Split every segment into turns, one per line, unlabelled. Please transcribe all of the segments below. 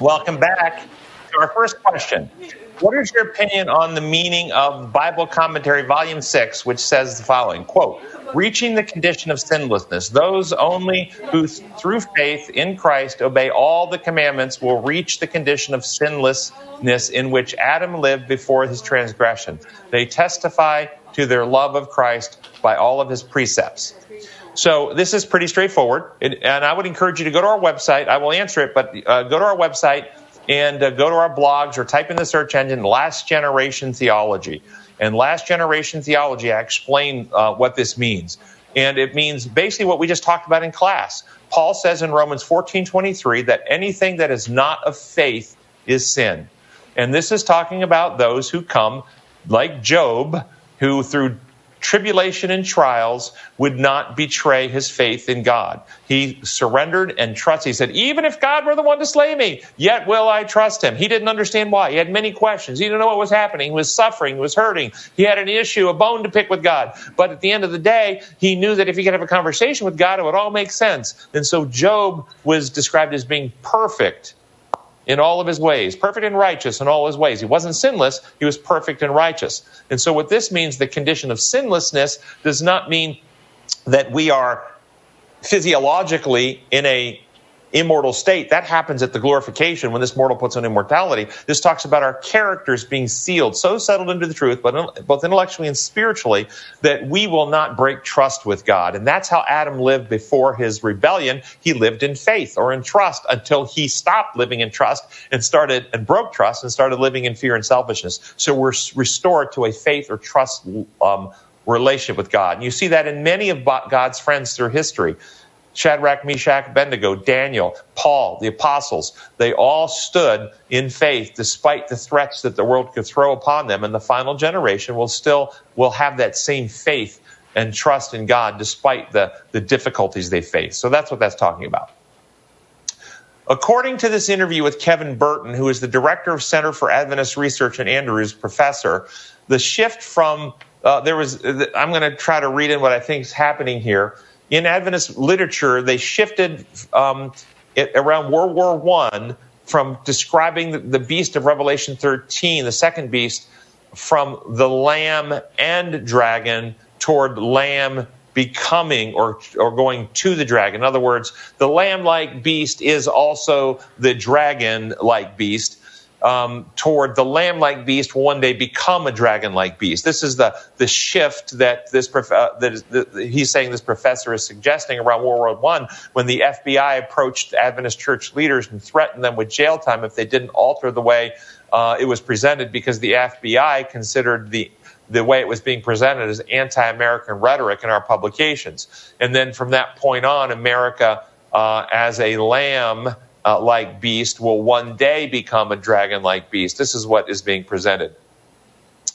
Welcome back to our first question. What is your opinion on the meaning of Bible Commentary, Volume 6, which says the following quote, reaching the condition of sinlessness. Those only who, through faith in Christ, obey all the commandments will reach the condition of sinlessness in which Adam lived before his transgression. They testify to their love of Christ by all of his precepts. So this is pretty straightforward, and I would encourage you to go to our website. I will answer it, but uh, go to our website and uh, go to our blogs or type in the search engine Last Generation Theology. And Last Generation Theology, I explain uh, what this means. And it means basically what we just talked about in class. Paul says in Romans 14:23 that anything that is not of faith is sin. And this is talking about those who come like Job who through tribulation and trials would not betray his faith in God. He surrendered and trusted. He said, even if God were the one to slay me, yet will I trust him. He didn't understand why. He had many questions. He didn't know what was happening. He was suffering. He was hurting. He had an issue, a bone to pick with God. But at the end of the day, he knew that if he could have a conversation with God, it would all make sense. And so Job was described as being perfect in all of his ways, perfect and righteous in all his ways. He wasn't sinless, he was perfect and righteous. And so, what this means, the condition of sinlessness, does not mean that we are physiologically in a immortal state. That happens at the glorification when this mortal puts on immortality. This talks about our characters being sealed, so settled into the truth, but both intellectually and spiritually, that we will not break trust with God. And that's how Adam lived before his rebellion. He lived in faith or in trust until he stopped living in trust and started and broke trust and started living in fear and selfishness. So we're restored to a faith or trust um, relationship with God. And you see that in many of God's friends through history. Shadrach, Meshach, Abednego, Daniel, Paul, the apostles, they all stood in faith despite the threats that the world could throw upon them. And the final generation will still will have that same faith and trust in God despite the, the difficulties they face. So that's what that's talking about. According to this interview with Kevin Burton, who is the director of Center for Adventist Research and Andrews professor, the shift from uh, there was I'm going to try to read in what I think is happening here in Adventist literature, they shifted um, it, around World War One from describing the, the beast of Revelation 13, the second beast, from the lamb and dragon toward lamb becoming or or going to the dragon. In other words, the lamb-like beast is also the dragon-like beast um, toward the lamb-like beast will one day become a dragon-like beast. This is the the shift that this prof- uh, that is, he's saying this professor is suggesting around World War One when the FBI approached Adventist church leaders and threatened them with jail time if they didn't alter the way uh, it was presented because the FBI considered the the way it was being presented as anti-American rhetoric in our publications. And then from that point on, America uh, as a lamb uh, like beast will one day become a dragon like beast. This is what is being presented.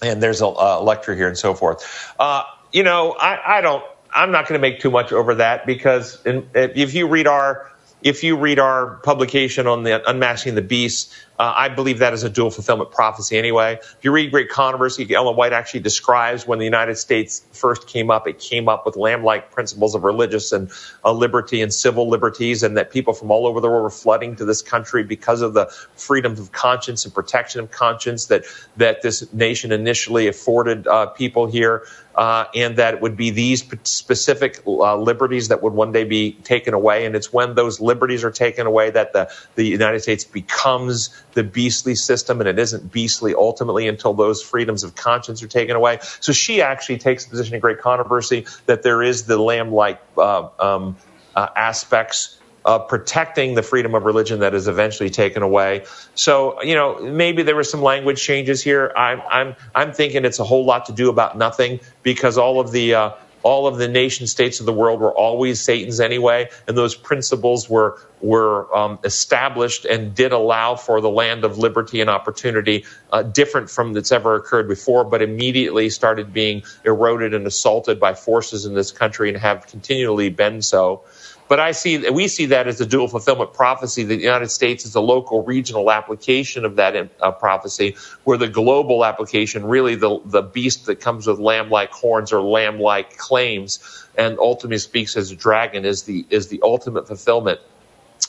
And there's a, a lecture here and so forth. Uh, you know, I, I, don't, I'm not going to make too much over that because in, if you read our, if you read our publication on the unmasking the beast, uh, I believe that is a dual fulfillment prophecy anyway. If you read Great Controversy, Ellen White actually describes when the United States first came up, it came up with lamb-like principles of religious and uh, liberty and civil liberties, and that people from all over the world were flooding to this country because of the freedoms of conscience and protection of conscience that that this nation initially afforded uh, people here uh, and that it would be these specific uh, liberties that would one day be taken away. And it's when those liberties are taken away that the, the United States becomes the beastly system, and it isn't beastly ultimately until those freedoms of conscience are taken away. So she actually takes the position in great controversy that there is the lamb-like uh, um, uh, aspects uh, protecting the freedom of religion that is eventually taken away. So, you know, maybe there were some language changes here. I'm, I'm, I'm thinking it's a whole lot to do about nothing because all of the, uh, all of the nation states of the world were always Satan's anyway, and those principles were were um, established and did allow for the land of liberty and opportunity, uh, different from that's ever occurred before, but immediately started being eroded and assaulted by forces in this country and have continually been so. But I see we see that as a dual fulfillment prophecy. The United States is a local, regional application of that uh, prophecy, where the global application, really the the beast that comes with lamb-like horns or lamb-like claims, and ultimately speaks as a dragon, is the is the ultimate fulfillment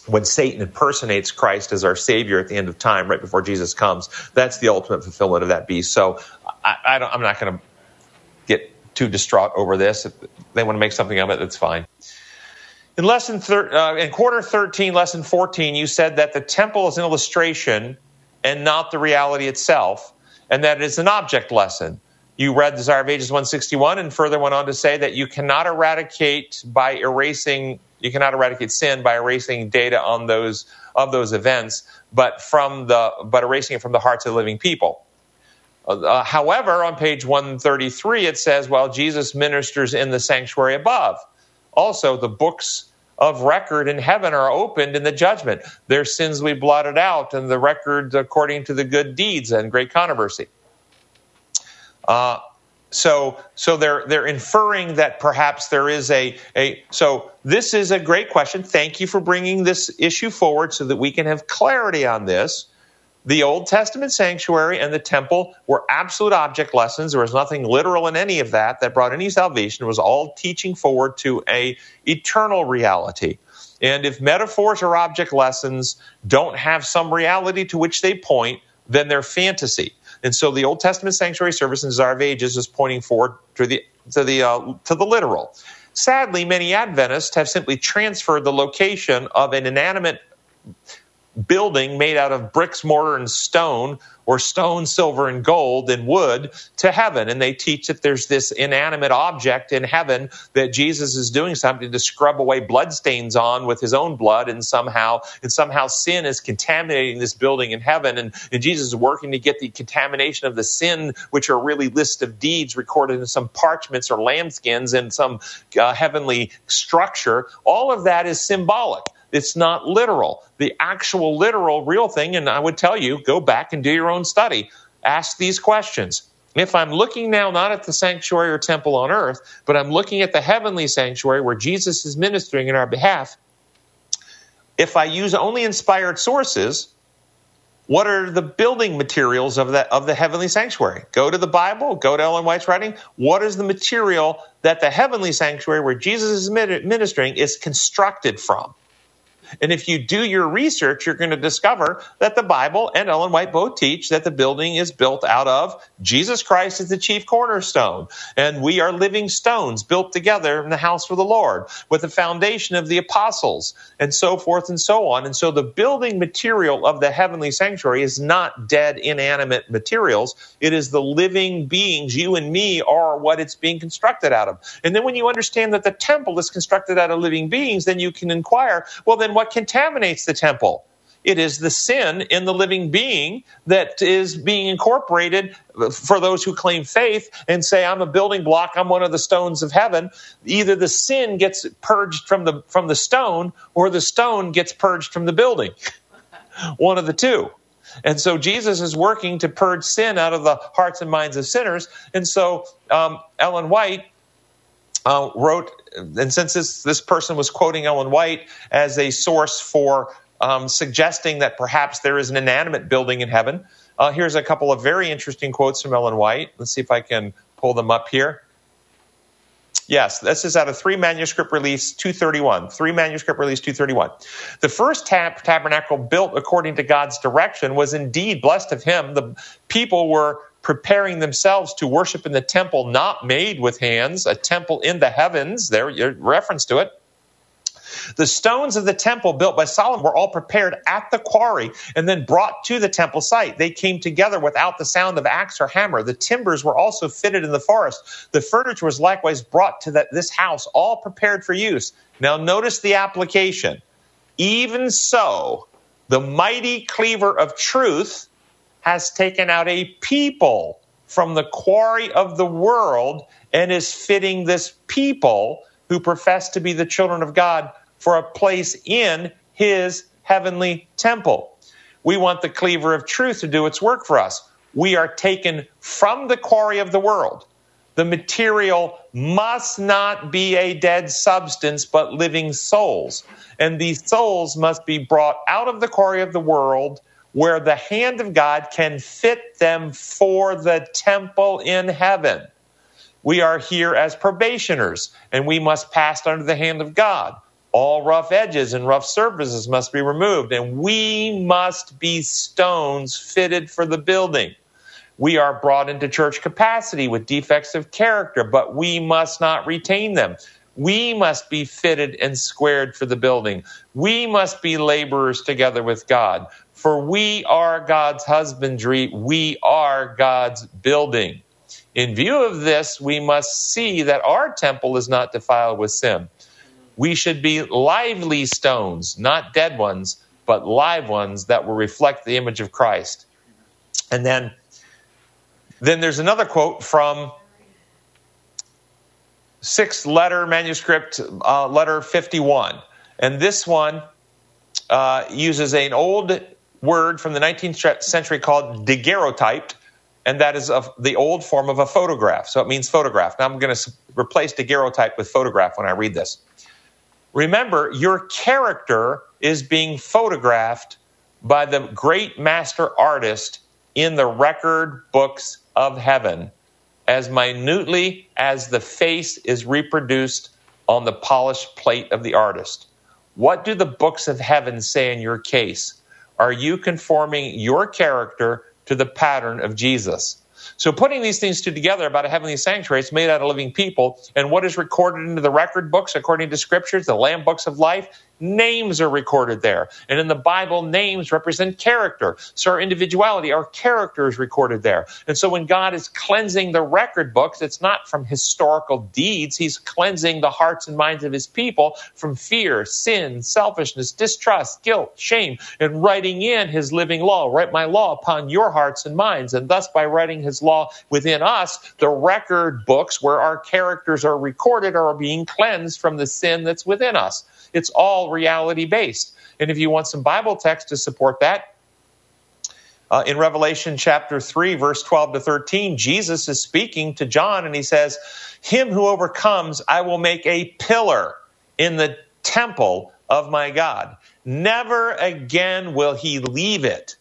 when Satan impersonates Christ as our Savior at the end of time, right before Jesus comes. That's the ultimate fulfillment of that beast. So I, I am not going to get too distraught over this. If they want to make something of it, that's fine. In lesson thir- uh, in quarter 13, lesson 14, you said that the temple is an illustration and not the reality itself, and that it is an object lesson. You read Desire of Ages 161 and further went on to say that you cannot eradicate by erasing you cannot eradicate sin by erasing data on those of those events, but from the but erasing it from the hearts of the living people. Uh, however, on page 133, it says, "While Jesus ministers in the sanctuary above." Also, the books of record in heaven are opened in the judgment. Their sins we blotted out, and the record according to the good deeds and great controversy. Uh, so so they're they're inferring that perhaps there is a a so this is a great question thank you for bringing this issue forward so that we can have clarity on this the old testament sanctuary and the temple were absolute object lessons. There was nothing literal in any of that that brought any salvation. It was all teaching forward to a eternal reality. And if metaphors or object lessons don't have some reality to which they point then they're fantasy. And so the Old Testament sanctuary service in Desire of Ages is pointing forward to the to the uh, to the literal. Sadly, many Adventists have simply transferred the location of an inanimate building made out of bricks, mortar, and stone, or stone, silver, and gold and wood to heaven. And they teach that there's this inanimate object in heaven that Jesus is doing something to scrub away bloodstains on with his own blood, and somehow and somehow sin is contaminating this building in heaven, and, and Jesus is working to get the contamination of the sin, which are really list of deeds recorded in some parchments or lambskins in some uh, heavenly structure. All of that is symbolic. It's not literal. The actual literal real thing, and I would tell you, go back and do your own study. Ask these questions. If I'm looking now not at the sanctuary or temple on earth, but I'm looking at the heavenly sanctuary where Jesus is ministering in our behalf, if I use only inspired sources, what are the building materials of the, of the heavenly sanctuary? Go to the Bible, go to Ellen White's writing. What is the material that the heavenly sanctuary where Jesus is ministering is constructed from? And if you do your research, you're going to discover that the Bible and Ellen White both teach that the building is built out of Jesus Christ as the chief cornerstone. And we are living stones built together in the house of the Lord with the foundation of the apostles and so forth and so on. And so the building material of the heavenly sanctuary is not dead, inanimate materials. It is the living beings. You and me are what it's being constructed out of. And then when you understand that the temple is constructed out of living beings, then you can inquire, well, then what contaminates the temple? It is the sin in the living being that is being incorporated for those who claim faith and say, I'm a building block, I'm one of the stones of heaven. Either the sin gets purged from the, from the stone or the stone gets purged from the building. one of the two. And so Jesus is working to purge sin out of the hearts and minds of sinners. And so um, Ellen White uh, wrote, and since this, this person was quoting Ellen White as a source for um, suggesting that perhaps there is an inanimate building in heaven, uh, here's a couple of very interesting quotes from Ellen White. Let's see if I can pull them up here. Yes, this is out of three manuscript release 231. Three manuscript release 231. The first tab- tabernacle built according to God's direction was indeed blessed of him. The people were preparing themselves to worship in the temple not made with hands, a temple in the heavens. There, your reference to it. The stones of the temple built by Solomon were all prepared at the quarry and then brought to the temple site. They came together without the sound of axe or hammer. The timbers were also fitted in the forest. The furniture was likewise brought to the, this house, all prepared for use. Now, notice the application. Even so, the mighty cleaver of truth has taken out a people from the quarry of the world and is fitting this people who profess to be the children of God for a place in his heavenly temple. We want the cleaver of truth to do its work for us. We are taken from the quarry of the world. The material must not be a dead substance, but living souls. And these souls must be brought out of the quarry of the world where the hand of God can fit them for the temple in heaven. We are here as probationers, and we must pass under the hand of God. All rough edges and rough surfaces must be removed, and we must be stones fitted for the building. We are brought into church capacity with defects of character, but we must not retain them. We must be fitted and squared for the building. We must be laborers together with God. For we are God's husbandry. We are God's building. In view of this, we must see that our temple is not defiled with sin. We should be lively stones, not dead ones, but live ones that will reflect the image of Christ. And then, then there's another quote from sixth letter manuscript, uh, letter 51. And this one uh, uses an old word from the 19th century called daguerreotyped, and that is of the old form of a photograph. So it means photograph. Now I'm going to replace daguerreotype with photograph when I read this. Remember, your character is being photographed by the great master artist in the record books of heaven as minutely as the face is reproduced on the polished plate of the artist. What do the books of heaven say in your case? Are you conforming your character to the pattern of Jesus? So putting these things two together about a heavenly sanctuary, it's made out of living people, and what is recorded into the record books according to scriptures, the Lamb books of life, names are recorded there. And in the Bible, names represent character. So our individuality, our character is recorded there. And so when God is cleansing the record books, it's not from historical deeds. He's cleansing the hearts and minds of his people from fear, sin, selfishness, distrust, guilt, shame, and writing in his living law. Write my law upon your hearts and minds. And thus by writing his law within us, the record books where our characters are recorded are being cleansed from the sin that's within us. It's all reality based. And if you want some Bible text to support that, uh, in Revelation chapter 3, verse 12 to 13, Jesus is speaking to John and he says, Him who overcomes, I will make a pillar in the temple of my God. Never again will he leave it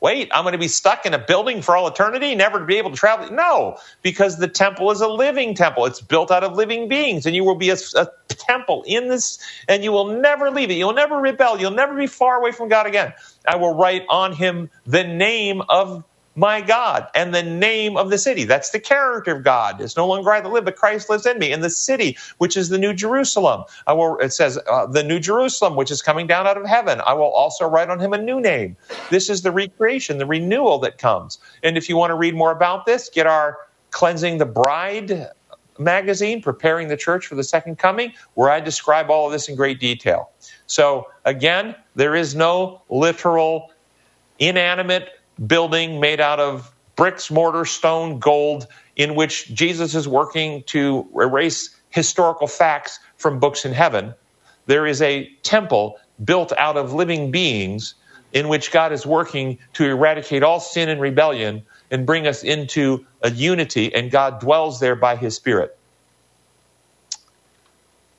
wait, I'm going to be stuck in a building for all eternity, never to be able to travel. No, because the temple is a living temple. It's built out of living beings, and you will be a, a, temple in this, and you will never leave it. You'll never rebel. You'll never be far away from God again. I will write on him the name of my God and the name of the city. That's the character of God. It's no longer I that live, but Christ lives in me. And the city, which is the New Jerusalem. I will, it says, uh, the New Jerusalem, which is coming down out of heaven. I will also write on him a new name. This is the recreation, the renewal that comes. And if you want to read more about this, get our Cleansing the Bride magazine, Preparing the Church for the Second Coming, where I describe all of this in great detail. So again, there is no literal inanimate building made out of bricks, mortar, stone, gold, in which Jesus is working to erase historical facts from books in heaven. There is a temple built out of living beings in which God is working to eradicate all sin and rebellion and bring us into a unity, and God dwells there by his Spirit.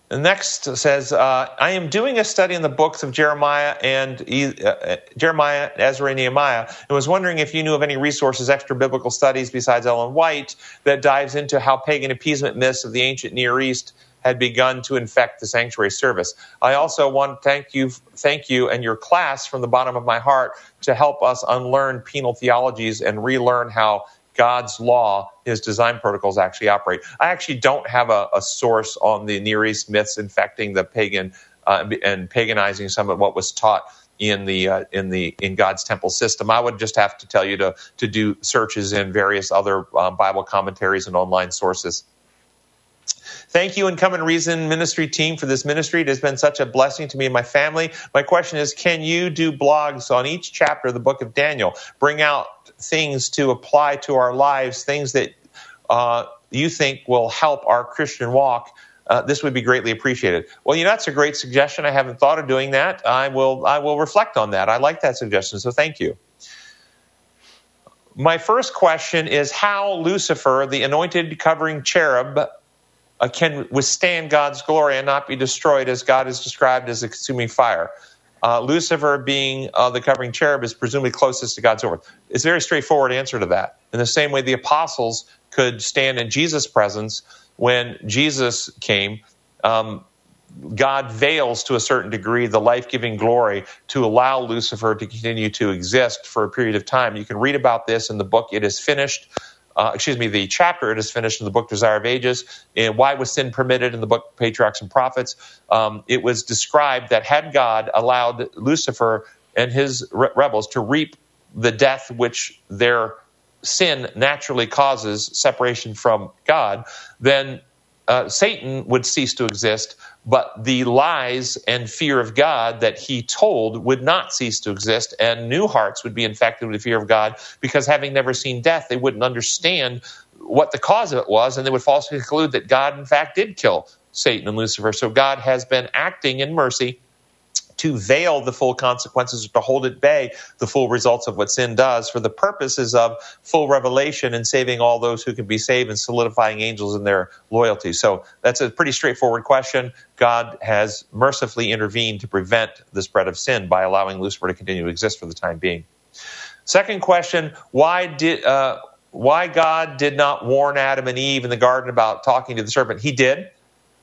The next says, uh, I am doing a study in the books of Jeremiah and uh, Jeremiah, Ezra, and Nehemiah, and was wondering if you knew of any resources, extra biblical studies besides Ellen White, that dives into how pagan appeasement myths of the ancient Near East had begun to infect the sanctuary service. I also want to thank you, thank you and your class from the bottom of my heart to help us unlearn penal theologies and relearn how God's law, his design protocols actually operate. I actually don't have a, a source on the Near East myths infecting the pagan uh, and paganizing some of what was taught in the uh, in the in God's temple system. I would just have to tell you to to do searches in various other um, Bible commentaries and online sources. Thank you and Come and Reason ministry team for this ministry. It has been such a blessing to me and my family. My question is, can you do blogs on each chapter of the book of Daniel? Bring out things to apply to our lives, things that uh, you think will help our Christian walk. Uh, this would be greatly appreciated. Well, you know, that's a great suggestion. I haven't thought of doing that. I will, I will reflect on that. I like that suggestion, so thank you. My first question is how Lucifer, the anointed covering cherub, uh, can withstand God's glory and not be destroyed as God is described as a consuming fire. Uh, Lucifer, being uh, the covering cherub, is presumably closest to God's over. It's a very straightforward answer to that. In the same way, the apostles could stand in Jesus' presence when Jesus came. Um, God veils to a certain degree the life giving glory to allow Lucifer to continue to exist for a period of time. You can read about this in the book It Is Finished. Uh, excuse me, the chapter it is finished in the book Desire of Ages, and why was sin permitted in the book Patriarchs and Prophets. Um, it was described that had God allowed Lucifer and his re- rebels to reap the death which their sin naturally causes separation from God, then uh, Satan would cease to exist, but the lies and fear of God that he told would not cease to exist, and new hearts would be infected with the fear of God because having never seen death, they wouldn't understand what the cause of it was, and they would falsely conclude that God, in fact, did kill Satan and Lucifer. So God has been acting in mercy to veil the full consequences to hold at bay the full results of what sin does for the purposes of full revelation and saving all those who can be saved and solidifying angels in their loyalty. So that's a pretty straightforward question. God has mercifully intervened to prevent the spread of sin by allowing Lucifer to continue to exist for the time being. Second question, why did uh, why God did not warn Adam and Eve in the garden about talking to the serpent? He did.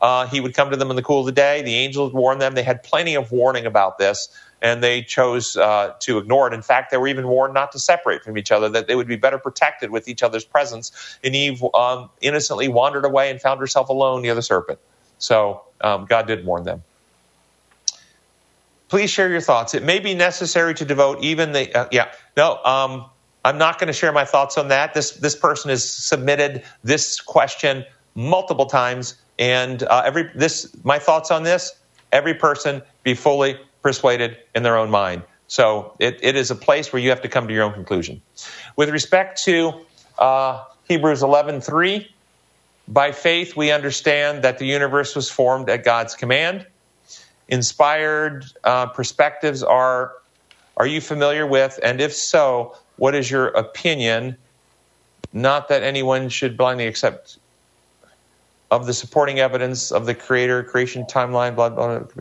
Uh, he would come to them in the cool of the day. The angels warned them. They had plenty of warning about this, and they chose uh, to ignore it. In fact, they were even warned not to separate from each other, that they would be better protected with each other's presence. And Eve um, innocently wandered away and found herself alone near the serpent. So um, God did warn them. Please share your thoughts. It may be necessary to devote even the uh, yeah no. Um, I'm not going to share my thoughts on that. This this person has submitted this question multiple times and uh, every this, my thoughts on this: every person be fully persuaded in their own mind. So it, it is a place where you have to come to your own conclusion. With respect to uh, Hebrews 11:3, by faith we understand that the universe was formed at God's command. Inspired uh, perspectives are are you familiar with, and if so, what is your opinion? Not that anyone should blindly accept of the supporting evidence of the creator, creation timeline, blood, blood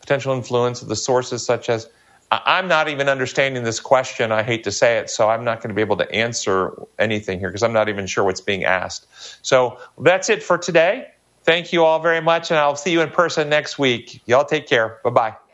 potential influence of the sources such as. I'm not even understanding this question. I hate to say it, so I'm not going to be able to answer anything here because I'm not even sure what's being asked. So that's it for today. Thank you all very much, and I'll see you in person next week. Y'all take care. Bye bye.